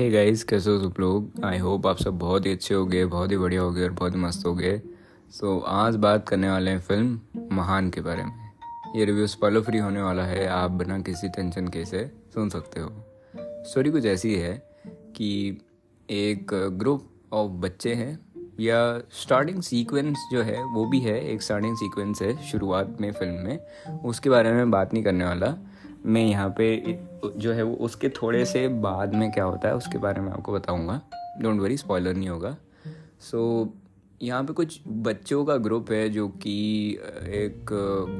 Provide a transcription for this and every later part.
Hey guys कैसे हो सब लोग? आई होप आप सब बहुत ही अच्छे हो गए बहुत ही बढ़िया हो गए और बहुत ही मस्त हो गए सो so, आज बात करने वाले हैं फ़िल्म महान के बारे में। ये रिव्यू स्पॉलो फ्री होने वाला है आप बिना किसी टेंशन के से सुन सकते हो। स्टोरी कुछ ऐसी है कि एक ग्रुप ऑफ़ बच्चे हैं या स्टार्टिंग सीक्वेंस जो है वो भी है एक स्टार्टिंग सीक्वेंस है शुरुआत में फ़िल्म में। उसके बारे में बात नहीं करने वाला। मैं यहाँ पे जो है वो उसके थोड़े से बाद में क्या होता है उसके बारे में आपको बताऊँगा। डोंट वरी स्पॉइलर नहीं होगा। सो so, यहाँ पे कुछ बच्चों का ग्रुप है जो कि एक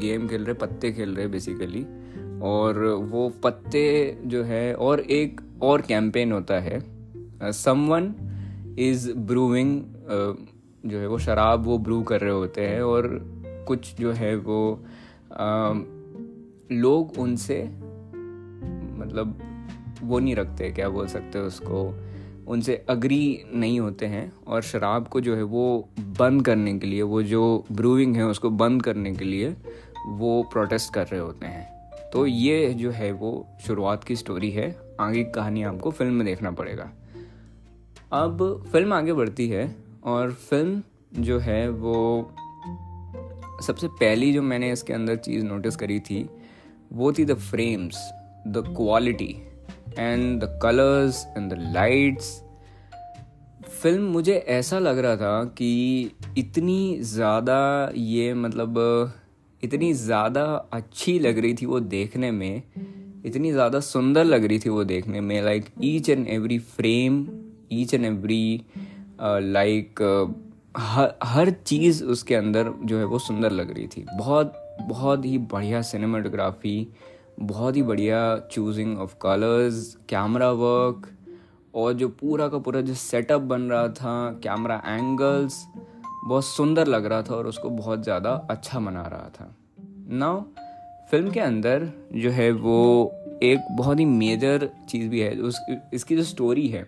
गेम खेल रहे पत्ते खेल रहे बेसिकली और वो पत्ते जो है और एक और कैंपेन होता है। समवन इज़ ब्रूविंग जो है वो शराब वो ब्रू कर रहे होते हैं और कुछ जो है वो आ, लोग उनसे मतलब वो नहीं रखते, क्या बोल सकते उसको? उनसे अग्री नहीं होते हैं और शराब को जो है वो बंद करने के लिए, वो जो ब्रूविंग है उसको बंद करने के लिए वो प्रोटेस्ट कर रहे होते हैं। तो ये जो है वो शुरुआत की स्टोरी है। आगे की कहानी आपको फ़िल्म में देखना पड़ेगा। अब फ़िल्म आगे बढ़ती है और फ़िल्म जो है वो सबसे पहली जो मैंने इसके अंदर चीज़ नोटिस करी थी, वो थी the frames the quality and the colours and the lights film मुझे ऐसा लग रहा था कि इतनी ज़्यादा ये मतलब इतनी ज़्यादा अच्छी लग रही थी वो देखने में, इतनी ज़्यादा सुंदर लग रही थी वो देखने में like each and every frame each and every like हर हर चीज़ उसके अंदर जो है वो सुंदर लग रही थी। बहुत बहुत ही बढ़िया सिनेमाटोग्राफी बहुत ही बढ़िया choosing of colours camera work और जो पूरा का पूरा जो सेटअप बन रहा था कैमरा एंगल्स बहुत सुंदर लग रहा था और उसको बहुत ज़्यादा अच्छा बना रहा था। नाउ फ़िल्म के अंदर जो है वो एक बहुत ही मेजर चीज़ भी है, उस, इसकी जो स्टोरी है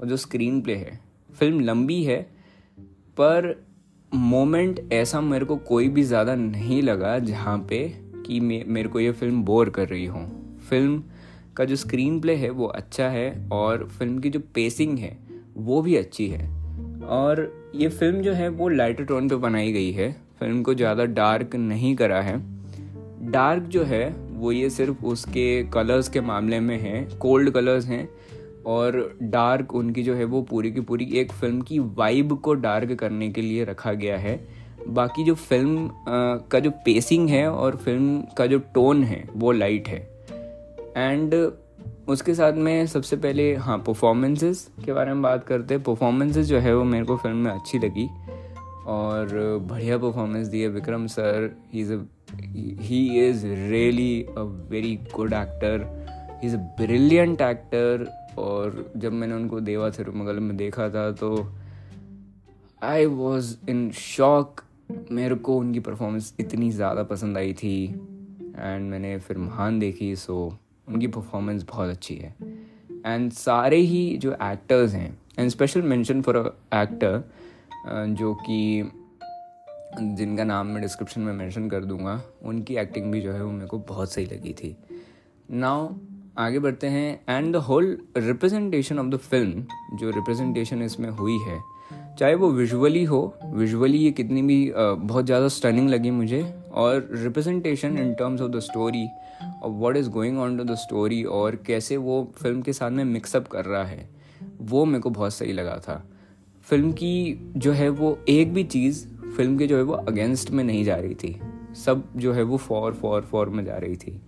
और जो स्क्रीन प्ले है फ़िल्म लंबी है, पर मोमेंट ऐसा मेरे को कोई भी ज़्यादा नहीं लगा जहाँ पे कि मेरे को ये फ़िल्म बोर कर रही हो। फ़िल्म का जो स्क्रीन प्ले है, वो अच्छा है और फ़िल्म की जो पेसिंग है, वो भी अच्छी है। और ये फ़िल्म जो है, वो लाइटर टोन पे बनाई गई है। फ़िल्म को ज़्यादा डार्क नहीं करा है। डार्क जो है, वो ये सिर्फ़ उसके कलर्स के मामले में है कोल्ड कलर्स हैं और डार्क उनकी जो है, वो पूरी की पूरी एक फ़िल्म की वाइब को डार्क करने के लिए रखा गया है। बाकी जो फ़िल्म का जो पेसिंग है और फ़िल्म का जो टोन है, वो लाइट है। एंड उसके साथ में सबसे पहले हाँ परफॉर्मेंसेस के बारे में बात करते हैं। परफॉर्मेंसेस जो है, वो मेरे को फ़िल्म में अच्छी लगी। और बढ़िया परफॉर्मेंस दी है Vikram sir. He is a he is really a very good actor he is a brilliant actor और जब मैंने उनको देवा थिरुमगल में देखा था तो आई वॉज़ इन शॉक मेरे को उनकी परफॉर्मेंस इतनी ज़्यादा पसंद आई थी एंड मैंने फिर महान देखी सो उनकी परफॉर्मेंस बहुत अच्छी है। एंड सारे ही जो एक्टर्स हैं and special mention for actor जो कि जिनका नाम मैं डिस्क्रिप्शन में मेंशन कर दूँगा, उनकी एक्टिंग भी जो है वो मेरे को बहुत सही लगी थी। नाउ आगे बढ़ते हैं and the whole representation of the film जो रिप्रेजेंटेशन इसमें हुई है चाहे वो विजुअली हो विजुअली ये कितनी भी बहुत ज़्यादा स्टनिंग लगी मुझे और representation in terms of the story और what is going on to the story और कैसे वो फ़िल्म के साथ में मिक्सअप कर रहा है, वो मेरे को बहुत सही लगा था। फ़िल्म की जो है वो एक भी चीज़ फ़िल्म के जो है वो अगेंस्ट में नहीं जा रही थी। सब जो है वो फॉर फॉर फॉर में जा रही थी।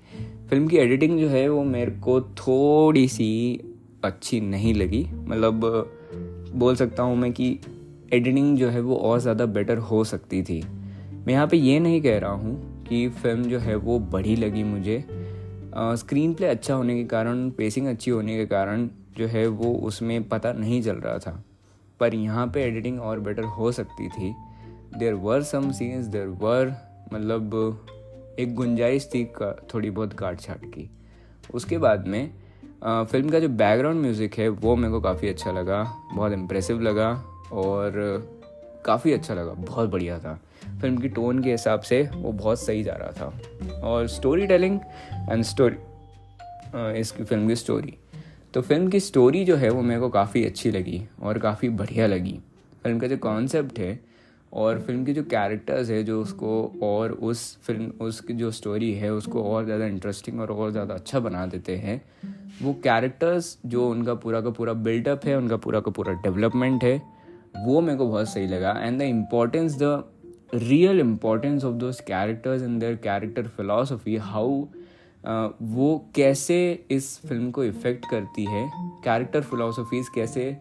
फ़िल्म की एडिटिंग जो है वो मेरे को थोड़ी सी अच्छी नहीं लगी। मतलब बोल सकता हूँ मैं कि एडिटिंग जो है वो और ज़्यादा बेटर हो सकती थी। मैं यहाँ पे ये नहीं कह रहा हूँ कि फ़िल्म जो है वो बड़ी लगी मुझे। स्क्रीन प्ले अच्छा होने के कारण पेसिंग अच्छी होने के कारण जो है वो उसमें पता नहीं चल रहा था। पर यहाँ पे एडिटिंग और बेटर हो सकती थी। देर वर सम सीन्स देर वर मतलब एक गुंजाइश थी थोड़ी बहुत काट छाट की। उसके बाद में फ़िल्म का जो बैकग्राउंड म्यूज़िक है वो मेरे को काफ़ी अच्छा लगा, बहुत इम्प्रेसिव लगा। और काफ़ी अच्छा लगा, बहुत बढ़िया था। फ़िल्म की टोन के हिसाब से वो बहुत सही जा रहा था। और स्टोरी टेलिंग एंड स्टोरी इसकी फ़िल्म की स्टोरी तो फ़िल्म की स्टोरी जो है वो मेरे को काफ़ी अच्छी लगी और काफ़ी बढ़िया लगी। फ़िल्म का जो कॉन्सेप्ट है और फ़िल्म के जो कैरेक्टर्स है, जो उसको और उस फ़िल्म उसकी जो स्टोरी है, उसको और ज़्यादा इंटरेस्टिंग और और ज़्यादा अच्छा बना देते हैं। वो कैरेक्टर्स जो उनका पूरा का पूरा बिल्डअप है, उनका पूरा का पूरा डेवलपमेंट है वो मेरे को बहुत सही लगा. And the importance the real importance of those characters in their character philosophy how वो कैसे इस फ़िल्म को इफ़ेक्ट करती है कैरेक्टर फिलोसफीज कैसे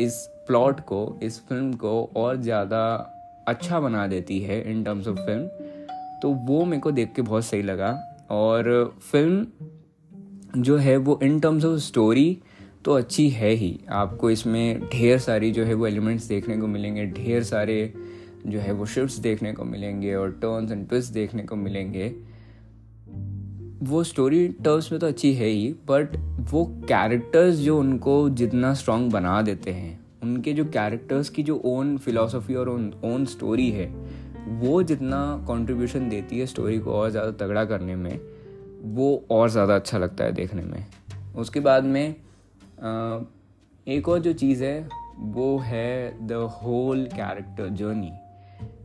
इस प्लॉट को, इस फ़िल्म को और ज़्यादा अच्छा बना देती है इन टर्म्स ऑफ़ फ़िल्म तो वो मेरे को देख के बहुत सही लगा. और फ़िल्म जो है वो इन टर्म्स ऑफ़ स्टोरी तो अच्छी है ही। आपको इसमें ढेर सारी जो है वो एलिमेंट्स देखने को मिलेंगे, ढेर सारे जो है वो शिफ्ट्स देखने को मिलेंगे और टर्न्स एंड ट्विस्ट देखने को मिलेंगे। वो स्टोरी टर्म्स में तो अच्छी है ही बट वो कैरेक्टर्स जो उनको जितना स्ट्रॉन्ग बना देते हैं, उनके जो कैरेक्टर्स की जो ओन फिलोसफी और ओन स्टोरी है, वो जितना कंट्रीब्यूशन देती है स्टोरी को और ज़्यादा तगड़ा करने में, वो और ज़्यादा अच्छा लगता है देखने में। उसके बाद में एक और जो चीज़ है, वो है द होल कैरेक्टर जर्नी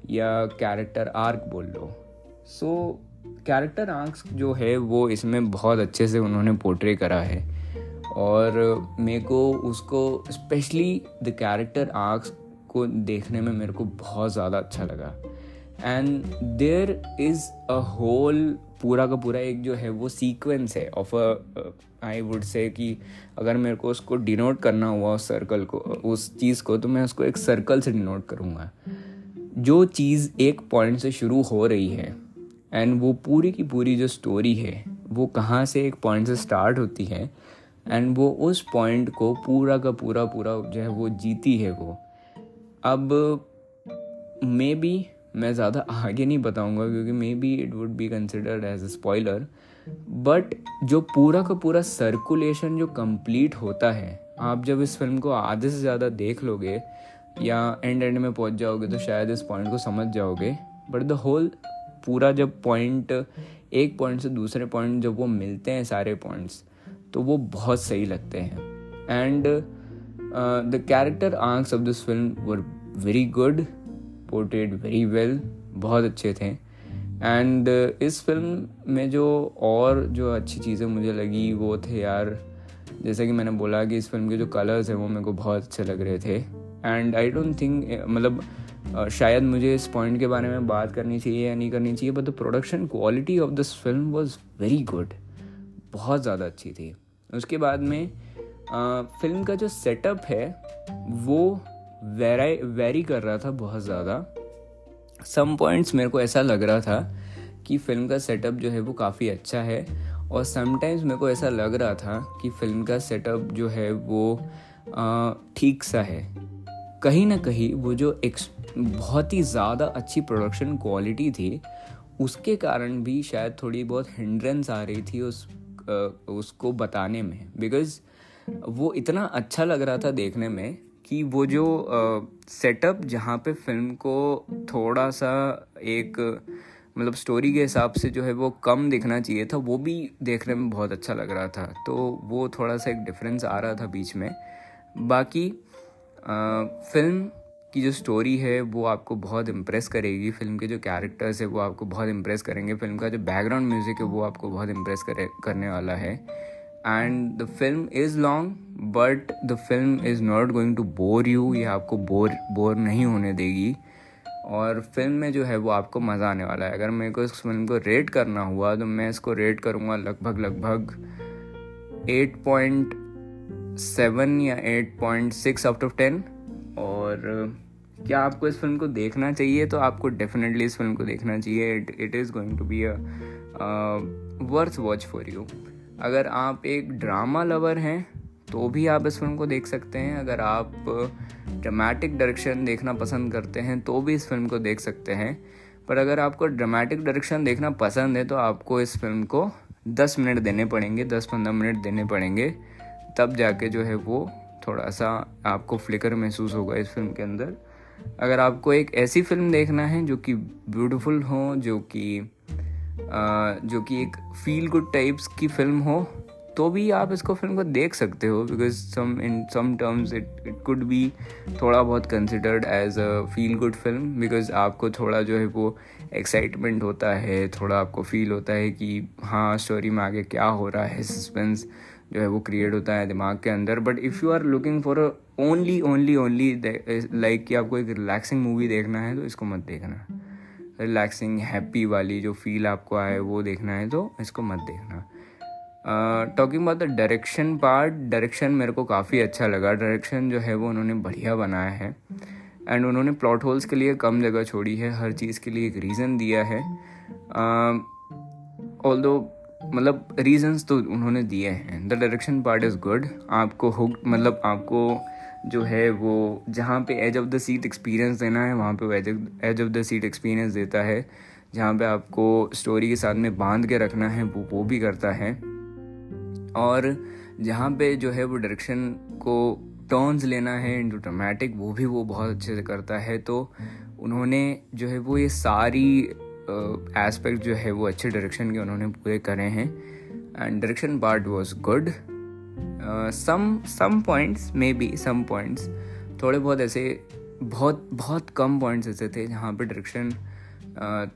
या कैरेक्टर आर्क बोल लो। सो कैरेक्टर आर्क्स जो है, वो इसमें बहुत अच्छे से उन्होंने पोर्ट्रे करा है। और मेरे को उसको स्पेशली द कैरेक्टर आर्क्स को देखने में मेरे को बहुत ज़्यादा अच्छा लगा। And there is a whole पूरा का पूरा एक जो है वो सीक्वेंस है of a I would say कि अगर मेरे को उसको डिनोट करना हुआ उस सर्कल को, उस चीज़ को तो मैं उसको एक सर्कल से डिनोट करूँगा। जो चीज़ एक पॉइंट से शुरू हो रही है एंड वो पूरी की पूरी जो स्टोरी है, वो कहाँ से एक पॉइंट से स्टार्ट होती है एंड वो उस पॉइंट को पूरा का पूरा पूरा जो है वो जीती है वो। अब मे बी मैं ज़्यादा आगे नहीं बताऊँगा क्योंकि maybe it would be considered as a spoiler but जो पूरा का पूरा सर्कुलेशन जो कंप्लीट होता है, आप जब इस फ़िल्म को आधे से ज़्यादा देख लोगे, या एंड एंड में पहुँच जाओगे तो शायद इस पॉइंट को समझ जाओगे बट द होल पूरा जब पॉइंट एक पॉइंट से दूसरे पॉइंट जब वो मिलते हैं सारे पॉइंट्स तो वो बहुत सही लगते हैं। And the character arcs of this film were very good portrayed very well बहुत अच्छे थे। एंड uh, इस फ़िल्म में जो और जो अच्छी चीज़ें मुझे लगी वो थे यार जैसे कि मैंने बोला कि इस फ़िल्म के जो कलर्स हैं वो मेरे को बहुत अच्छे लग रहे थे। एंड आई डोंट थिंक मतलब शायद मुझे इस पॉइंट के बारे में बात करनी चाहिए या नहीं करनी चाहिए but the production quality of this film was very good बहुत ज़्यादा अच्छी थी। उसके बाद में आ, फ़िल्म का जो सेटअप है वो वेराई, वेरी कर रहा था बहुत ज़्यादा। सम पॉइंट्स मेरे को ऐसा लग रहा था कि फ़िल्म का सेटअप जो है वो काफ़ी अच्छा है और समटाइम्स मेरे को ऐसा लग रहा था कि फ़िल्म का सेटअप जो है वो ठीक सा है। कहीं ना कहीं वो जो एक बहुत ही ज़्यादा अच्छी प्रोडक्शन क्वालिटी थी, उसके कारण भी शायद थोड़ी बहुत हिंड्रेंस आ रही थी उस उसको बताने में। बिकॉज़ वो इतना अच्छा लग रहा था देखने में कि वो जो सेटअप जहाँ पे फ़िल्म को थोड़ा सा एक मतलब स्टोरी के हिसाब से जो है वो कम दिखना चाहिए था वो भी देखने में बहुत अच्छा लग रहा था। तो वो थोड़ा सा एक डिफरेंस आ रहा था बीच में। बाकी आ, फ़िल्म की जो स्टोरी है वो आपको बहुत इम्प्रेस करेगी। फ़िल्म के जो कैरेक्टर्स है वो आपको बहुत इम्प्रेस करेंगे। फ़िल्म का जो बैकग्राउंड म्यूज़िक है वो आपको बहुत इम्प्रेस करे करने वाला है। And the film is long but the film is not going to bore you ये आपको बोर बोर नहीं होने देगी। और फ़िल्म में जो है वो आपको मज़ा आने वाला है। अगर मेरे को इस फ़िल्म को रेट करना हुआ तो मैं इसको रेट करूँगा लगभग लगभग एट पॉइंट सेवन या eight point six out of ten और क्या आपको इस फ़िल्म को देखना चाहिए तो आपको डेफिनेटली इस फ़िल्म को देखना चाहिए। It it is going to be a worth watch for you अगर आप एक ड्रामा लवर हैं तो भी आप इस फ़िल्म को देख सकते हैं। अगर आप ड्रामेटिक डायरेक्शन देखना पसंद करते हैं तो भी इस फ़िल्म को देख सकते हैं। पर अगर आपको ड्रामेटिक डायरेक्शन देखना पसंद है तो आपको इस फ़िल्म को दस मिनट देने पड़ेंगे, दस पंद्रह मिनट देने पड़ेंगे। तब जाके जो है वो थोड़ा सा आपको फ्लिकर महसूस होगा इस फ़िल्म के अंदर। अगर आपको एक ऐसी फ़िल्म देखना है, जो कि ब्यूटीफुल हो, जो कि जो कि एक फील गुड टाइप्स की फ़िल्म हो तो भी आप इसको फ़िल्म को देख सकते हो because some in some terms it it could be थोड़ा बहुत considered as a feel good film because आपको थोड़ा जो है वो एक्साइटमेंट होता है, थोड़ा आपको फील होता है कि हाँ स्टोरी में आगे क्या हो रहा है सस्पेंस जो है वो क्रिएट होता है दिमाग के अंदर। But if you are looking for only only only like कि आपको एक रिलैक्सिंग मूवी देखना है तो इसको मत देखना। रिलैक्सिंग हैप्पी वाली जो फील आपको आए, वो देखना है तो इसको मत देखना। Talking about the direction part direction मेरे को काफ़ी अच्छा लगा। डायरेक्शन जो है, वो उन्होंने बढ़िया बनाया है। एंड उन्होंने प्लॉट होल्स के लिए कम जगह छोड़ी है। हर चीज़ के लिए एक रीज़न दिया है। ऑल दो मतलब रीजंस तो उन्होंने दिए हैं। The direction part is good आपको हुक मतलब आपको जो है वो जहाँ पे edge of the seat experience देना है, वहाँ पे वो edge of the seat experience देता है। जहाँ पे आपको स्टोरी के साथ में बाँध के रखना है, वो वो भी करता है। और जहाँ पे जो है वो डायरेक्शन को टर्न्स लेना है इंटू ड्रामेटिक वो भी वो बहुत अच्छे से करता है। तो उन्होंने जो है वो ये सारी एस्पेक्ट जो है वो अच्छे डायरेक्शन के उन्होंने पूरे करे हैं। And direction part was good some some points may be some points थोड़े बहुत ऐसे, बहुत बहुत कम पॉइंट्स ऐसे थे जहाँ पे डायरेक्शन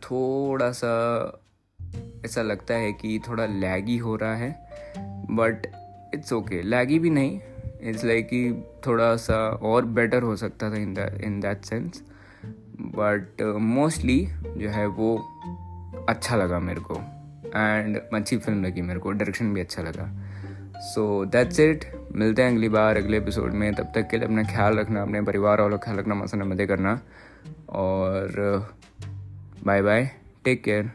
थोड़ा सा ऐसा लगता है कि थोड़ा लैगी हो रहा है बट इट्स ओके लैगी भी नहीं. इट्स लाइक कि थोड़ा सा और बेटर हो सकता था in in that sense but mostly जो है वो अच्छा लगा मेरे को. एंड अच्छी फ़िल्म लगी मेरे को. डायरेक्शन भी अच्छा लगा. सो दैट्स इट मिलते हैं अगली बार, अगले एपिसोड में। तब तक के लिए अपना ख्याल रखना, अपने परिवार वालों का ख्याल रखना मसा मदे करना। और बाय बाय टेक केयर